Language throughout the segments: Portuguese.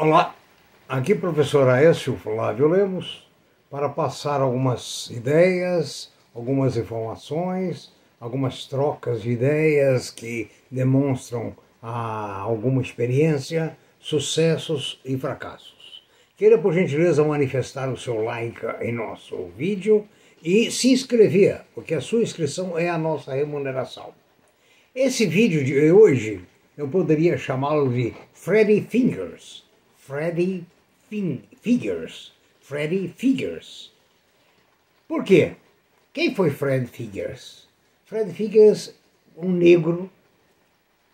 Olá, aqui professor Aécio Flávio Lemos para passar algumas ideias, algumas informações, algumas trocas de ideias que demonstram ah, alguma experiência, sucessos e fracassos. Queira por gentileza manifestar o seu like em nosso vídeo e se inscrever, porque a sua inscrição é a nossa remuneração. Esse vídeo de hoje eu poderia chamá-lo de Freddy Fingers Freddy Figures. Freddy Figures. Por quê? Quem foi Fred Figures? Fred Figures, um negro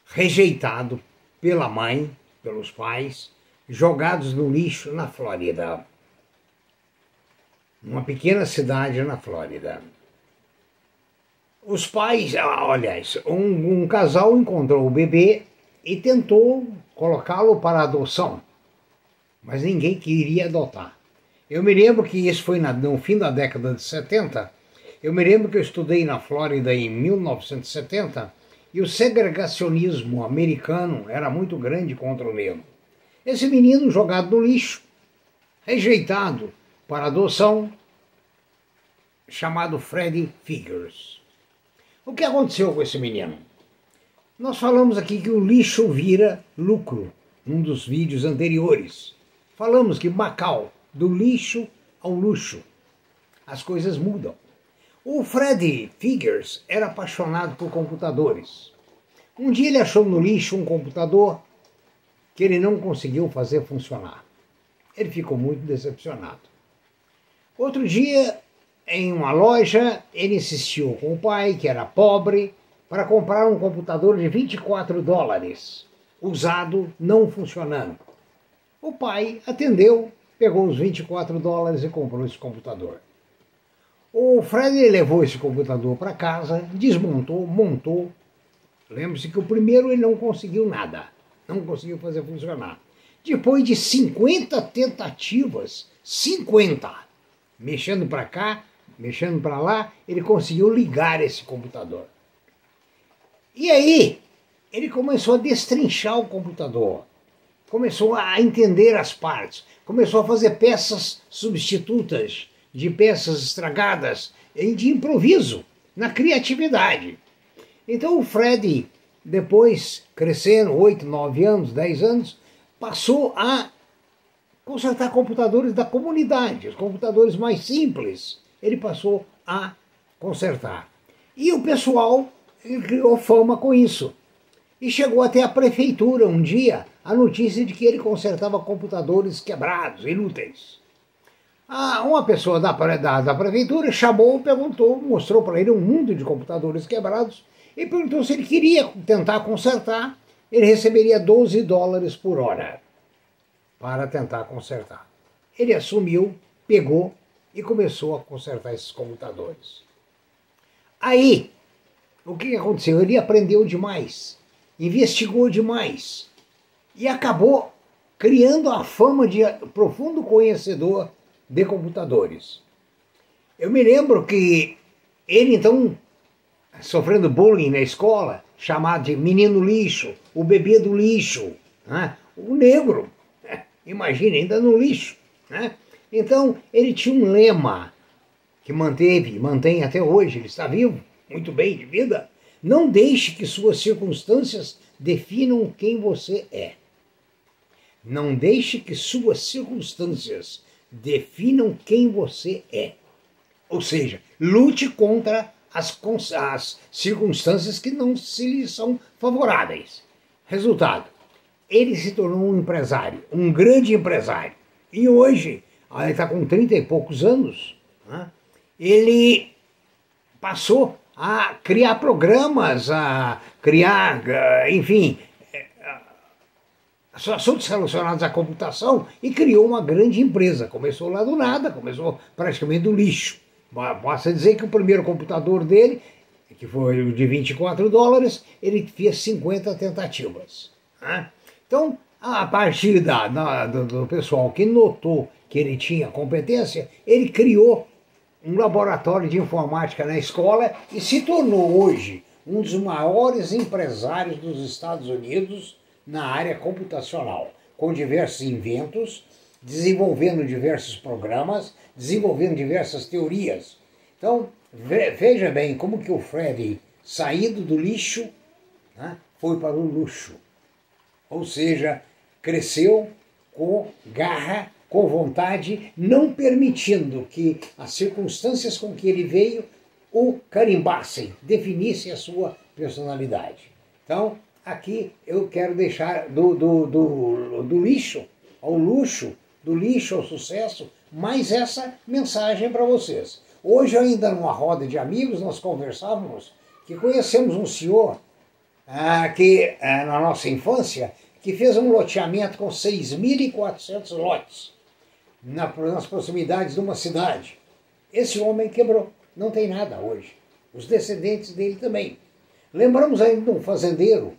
rejeitado pela mãe, pelos pais, jogados no lixo na Flórida. Uma pequena cidade na Flórida. Os pais, aliás, um, um casal encontrou o bebê e tentou colocá-lo para adoção mas ninguém queria adotar. Eu me lembro que isso foi no fim da década de 70. Eu me lembro que eu estudei na Flórida em 1970 e o segregacionismo americano era muito grande contra o negro. Esse menino jogado no lixo, rejeitado para adoção, chamado Freddy Figures. O que aconteceu com esse menino? Nós falamos aqui que o lixo vira lucro, num dos vídeos anteriores. Falamos que Macau, do lixo ao luxo, as coisas mudam. O Freddy Figures era apaixonado por computadores. Um dia ele achou no lixo um computador que ele não conseguiu fazer funcionar. Ele ficou muito decepcionado. Outro dia, em uma loja, ele insistiu com o pai, que era pobre, para comprar um computador de 24 dólares, usado, não funcionando. O pai atendeu, pegou os 24 dólares e comprou esse computador. O Fred levou esse computador para casa, desmontou, montou. Lembre-se que o primeiro ele não conseguiu nada, não conseguiu fazer funcionar. Depois de 50 tentativas, 50, mexendo para cá, mexendo para lá, ele conseguiu ligar esse computador. E aí, ele começou a destrinchar o computador começou a entender as partes, começou a fazer peças substitutas de peças estragadas e de improviso, na criatividade. Então o Fred, depois crescendo, 8, 9 anos, 10 anos, passou a consertar computadores da comunidade, os computadores mais simples. Ele passou a consertar. E o pessoal criou fama com isso. E chegou até a prefeitura um dia a notícia de que ele consertava computadores quebrados, inúteis. Ah, uma pessoa da, da, da prefeitura chamou, perguntou, mostrou para ele um mundo de computadores quebrados e perguntou se ele queria tentar consertar. Ele receberia 12 dólares por hora para tentar consertar. Ele assumiu, pegou e começou a consertar esses computadores. Aí, o que aconteceu? Ele aprendeu demais, investigou demais e acabou criando a fama de profundo conhecedor de computadores. Eu me lembro que ele então, sofrendo bullying na escola, chamado de menino lixo, o bebê do lixo, né? o negro, né? imagine, ainda no lixo. Né? Então ele tinha um lema que manteve, mantém até hoje, ele está vivo, muito bem de vida. Não deixe que suas circunstâncias definam quem você é. Não deixe que suas circunstâncias definam quem você é. Ou seja, lute contra as, as circunstâncias que não se lhe são favoráveis. Resultado, ele se tornou um empresário, um grande empresário. E hoje, ele está com 30 e poucos anos, né? ele passou a criar programas, a criar, enfim, assuntos relacionados à computação e criou uma grande empresa. Começou lá do nada, começou praticamente do lixo. Basta dizer que o primeiro computador dele, que foi o de 24 dólares, ele fez 50 tentativas. Né? Então, a partir da, da, do, do pessoal que notou que ele tinha competência, ele criou um laboratório de informática na escola e se tornou hoje um dos maiores empresários dos Estados Unidos na área computacional. com diversos inventos, desenvolvendo diversos programas, desenvolvendo diversas teorias. Então, veja bem como que o Fred, saído do lixo, né, foi para o luxo. Ou seja, cresceu com garra, com vontade, não permitindo que as circunstâncias com que ele veio o carimbassem, definissem a sua personalidade. Então, aqui eu quero deixar do, do, do, do lixo ao luxo, do lixo ao sucesso, mais essa mensagem para vocês. Hoje, ainda numa roda de amigos, nós conversávamos que conhecemos um senhor ah, que, ah, na nossa infância, que fez um loteamento com 6.400 lotes na, nas proximidades de uma cidade. Esse homem quebrou, não tem nada hoje. Os descendentes dele também. Lembramos ainda um fazendeiro,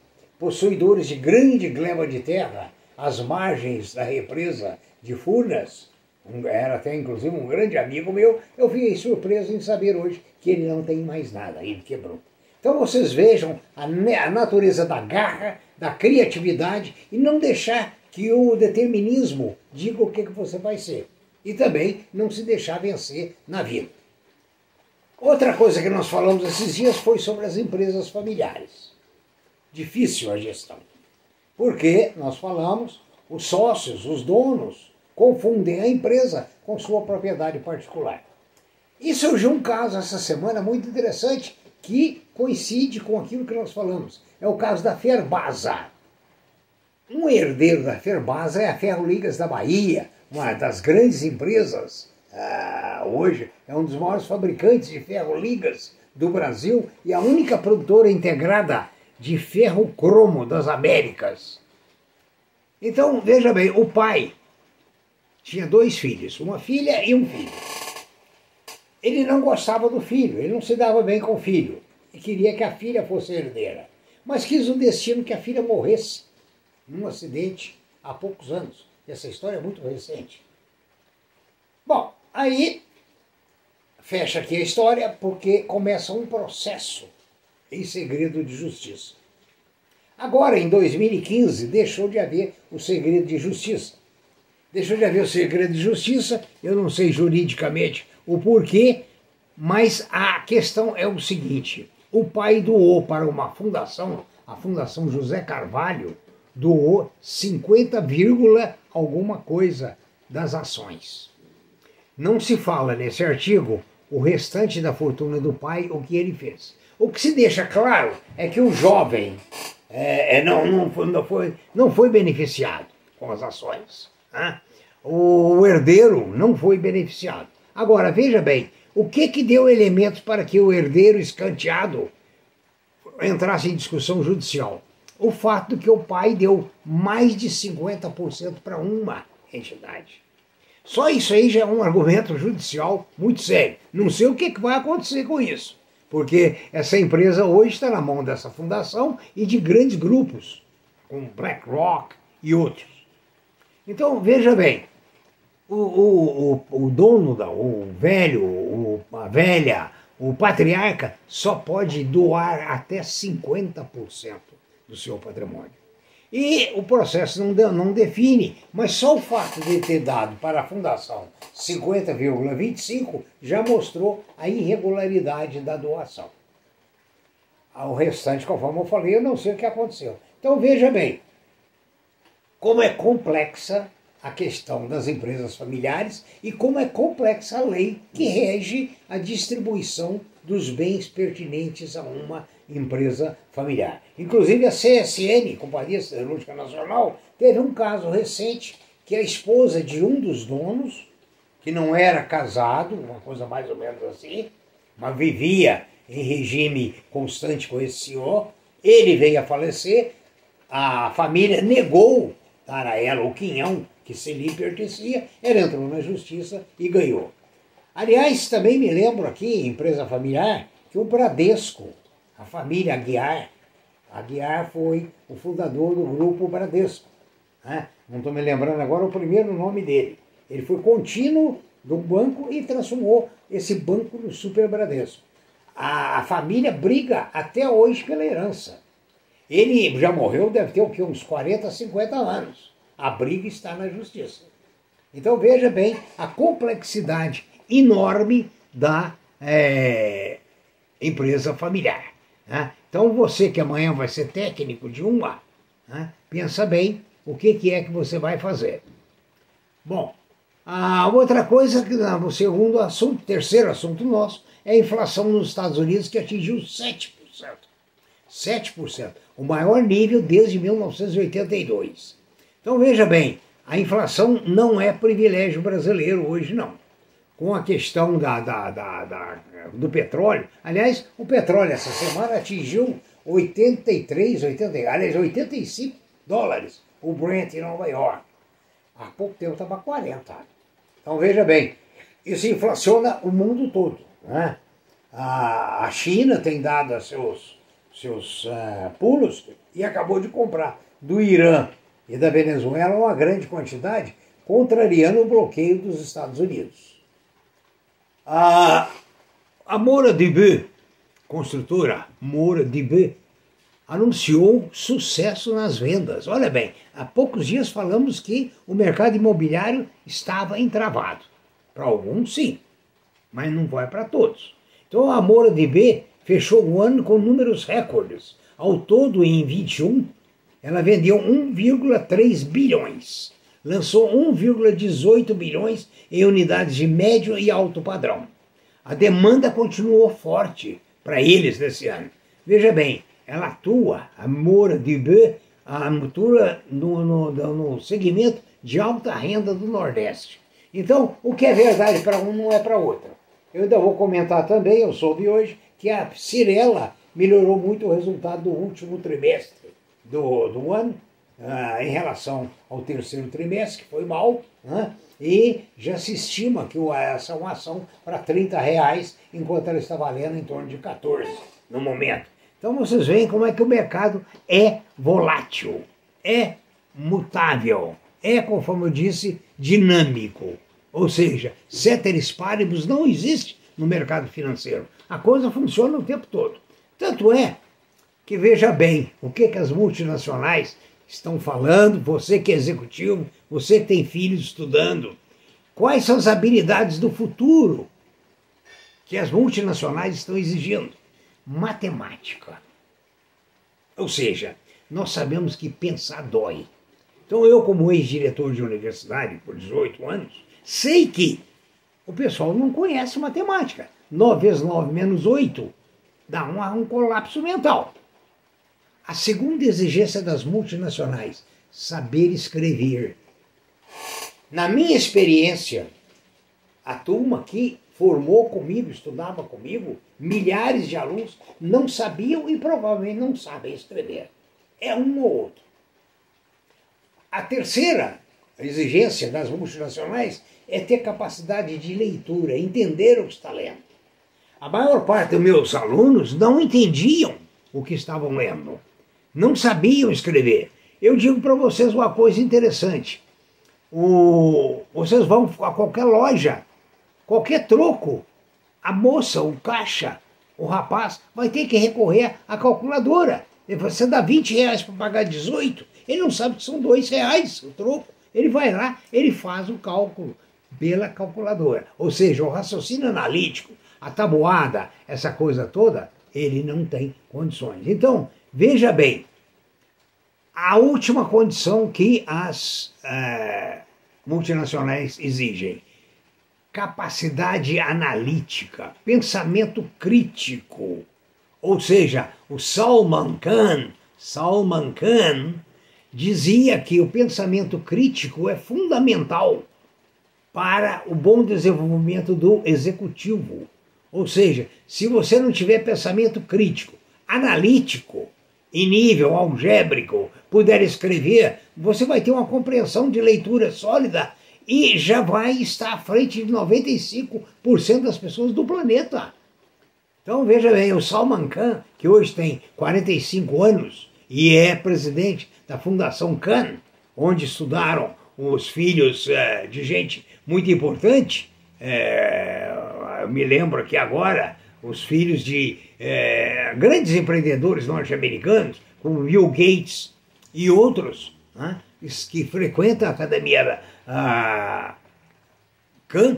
possuidores de grande gleba de terra, às margens da represa de Furnas, era até inclusive um grande amigo meu, eu fiquei surpreso em saber hoje que ele não tem mais nada, ele quebrou. Então vocês vejam a, a natureza da garra, da criatividade e não deixar que o determinismo diga o que, que você vai ser. E também não se deixar vencer na vida. Outra coisa que nós falamos esses dias foi sobre as empresas familiares. Difícil a gestão. Porque nós falamos, os sócios, os donos, confundem a empresa com sua propriedade particular. E surgiu um caso essa semana muito interessante que coincide com aquilo que nós falamos. É o caso da Ferbasa. Um herdeiro da Ferbasa é a Ferroligas da Bahia, uma das grandes empresas. Ah, hoje é um dos maiores fabricantes de ferroligas do Brasil e a única produtora integrada de ferro cromo das Américas. Então, veja bem, o pai tinha dois filhos, uma filha e um filho. Ele não gostava do filho, ele não se dava bem com o filho e queria que a filha fosse herdeira. Mas quis o destino que a filha morresse num acidente há poucos anos. Essa história é muito recente. Bom, aí fecha aqui a história porque começa um processo em segredo de justiça. Agora, em 2015, deixou de haver o segredo de justiça. Deixou de haver o segredo de justiça, eu não sei juridicamente o porquê, mas a questão é o seguinte: o pai doou para uma fundação, a Fundação José Carvalho, doou 50, alguma coisa das ações. Não se fala nesse artigo o restante da fortuna do pai, o que ele fez. O que se deixa claro é que o jovem é, é não, não, foi, não, foi, não foi beneficiado com as ações. Né? O herdeiro não foi beneficiado. Agora, veja bem, o que, que deu elementos para que o herdeiro escanteado entrasse em discussão judicial? O fato de que o pai deu mais de 50% para uma entidade. Só isso aí já é um argumento judicial muito sério. Não sei o que, que vai acontecer com isso, porque essa empresa hoje está na mão dessa fundação e de grandes grupos, como BlackRock e outros. Então, veja bem, o, o, o, o dono, da, o velho, o, a velha, o patriarca só pode doar até 50% do seu patrimônio. E o processo não, não define, mas só o fato de ter dado para a fundação 50,25 já mostrou a irregularidade da doação. O restante, conforme eu falei, eu não sei o que aconteceu. Então veja bem, como é complexa a questão das empresas familiares e como é complexa a lei que rege a distribuição dos bens pertinentes a uma empresa familiar. Inclusive a CSN, Companhia Siderúrgica Nacional, teve um caso recente que a esposa de um dos donos, que não era casado, uma coisa mais ou menos assim, mas vivia em regime constante com esse senhor, ele veio a falecer, a família negou dar a ela o quinhão que se lhe pertencia, ela entrou na justiça e ganhou. Aliás, também me lembro aqui, empresa familiar, que o Bradesco, a família Aguiar, Aguiar foi o fundador do grupo Bradesco. Né? Não estou me lembrando agora o primeiro nome dele. Ele foi contínuo do banco e transformou esse banco no Super Bradesco. A, a família briga até hoje pela herança. Ele já morreu, deve ter o quê? uns 40, 50 anos. A briga está na justiça. Então veja bem a complexidade enorme da é, empresa familiar. Né? Então você que amanhã vai ser técnico de uma, né? pensa bem o que, que é que você vai fazer. Bom, a outra coisa, que o segundo assunto, terceiro assunto nosso, é a inflação nos Estados Unidos que atingiu 7%. 7%, o maior nível desde 1982. Então veja bem, a inflação não é privilégio brasileiro hoje, não. Com a questão da, da, da, da do petróleo, aliás, o petróleo essa semana atingiu 83, 80, aliás, 85 dólares o Brent em Nova York. Há pouco tempo estava 40. Então veja bem, isso inflaciona o mundo todo. Né? A, a China tem dado seus, seus uh, pulos e acabou de comprar do Irã e da Venezuela uma grande quantidade, contrariando o bloqueio dos Estados Unidos. A, a Moura Dibé, construtora Moura Dibé, anunciou sucesso nas vendas. Olha bem, há poucos dias falamos que o mercado imobiliário estava entravado. Para alguns, sim, mas não vai para todos. Então a Moura de B fechou o ano com números recordes. Ao todo, em 21, ela vendeu 1,3 bilhões. Lançou 1,18 bilhões em unidades de médio e alto padrão. A demanda continuou forte para eles nesse ano. Veja bem, ela atua, a Moura de B, atua no, no, no segmento de alta renda do Nordeste. Então, o que é verdade para um não é para outro. Eu ainda vou comentar também, eu soube hoje, que a Cirela melhorou muito o resultado do último trimestre do, do ano, uh, em relação ao terceiro trimestre, que foi mal, uh, e já se estima que essa é uma ação para 30 reais, enquanto ela está valendo em torno de 14 no momento. Então vocês veem como é que o mercado é volátil, é mutável, é, conforme eu disse, dinâmico. Ou seja, ceteris paribus não existe no mercado financeiro. A coisa funciona o tempo todo. Tanto é que veja bem o que, que as multinacionais estão falando, você que é executivo, você tem filhos estudando, quais são as habilidades do futuro que as multinacionais estão exigindo? Matemática. Ou seja, nós sabemos que pensar dói. Então eu, como ex-diretor de universidade por 18 anos, Sei que o pessoal não conhece matemática. 9 vezes 9 menos 8 dá um, um colapso mental. A segunda exigência das multinacionais, saber escrever. Na minha experiência, a turma que formou comigo, estudava comigo, milhares de alunos não sabiam e provavelmente não sabem escrever. É um ou outro. A terceira exigência das multinacionais é ter capacidade de leitura, entender o que está lendo. A maior parte dos meus alunos não entendiam o que estavam lendo, não sabiam escrever. Eu digo para vocês uma coisa interessante. O, vocês vão a qualquer loja, qualquer troco, a moça, o caixa, o rapaz vai ter que recorrer à calculadora. Você dá 20 reais para pagar 18, ele não sabe que são 2 reais o troco. Ele vai lá, ele faz o cálculo pela calculadora. Ou seja, o raciocínio analítico, a tabuada, essa coisa toda, ele não tem condições. Então, veja bem, a última condição que as é, multinacionais exigem: capacidade analítica, pensamento crítico. Ou seja, o Salman Khan, Salman Khan dizia que o pensamento crítico é fundamental para o bom desenvolvimento do executivo. Ou seja, se você não tiver pensamento crítico, analítico, em nível algébrico, puder escrever, você vai ter uma compreensão de leitura sólida e já vai estar à frente de 95% das pessoas do planeta. Então veja bem, o Salman Khan, que hoje tem 45 anos e é presidente da Fundação Khan, onde estudaram os filhos é, de gente muito importante. É, eu me lembro aqui agora os filhos de é, grandes empreendedores norte-americanos, como Bill Gates e outros. Né? que frequenta a academia a Khan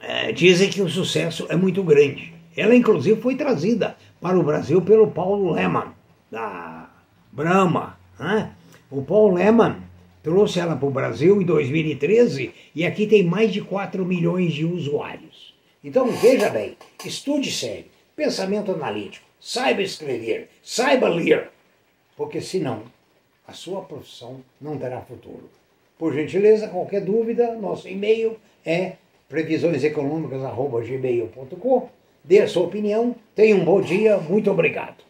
é, dizem que o sucesso é muito grande. Ela, inclusive, foi trazida para o Brasil pelo Paulo Lehmann, da Brahma. Né? O Paul Lehmann trouxe ela para o Brasil em 2013 e aqui tem mais de 4 milhões de usuários. Então, veja bem, estude sério, pensamento analítico, saiba escrever, saiba ler, porque senão a sua profissão não terá futuro. Por gentileza, qualquer dúvida, nosso e-mail é previsioneseconômicas.gmail.com. Dê a sua opinião, tenha um bom dia, muito obrigado.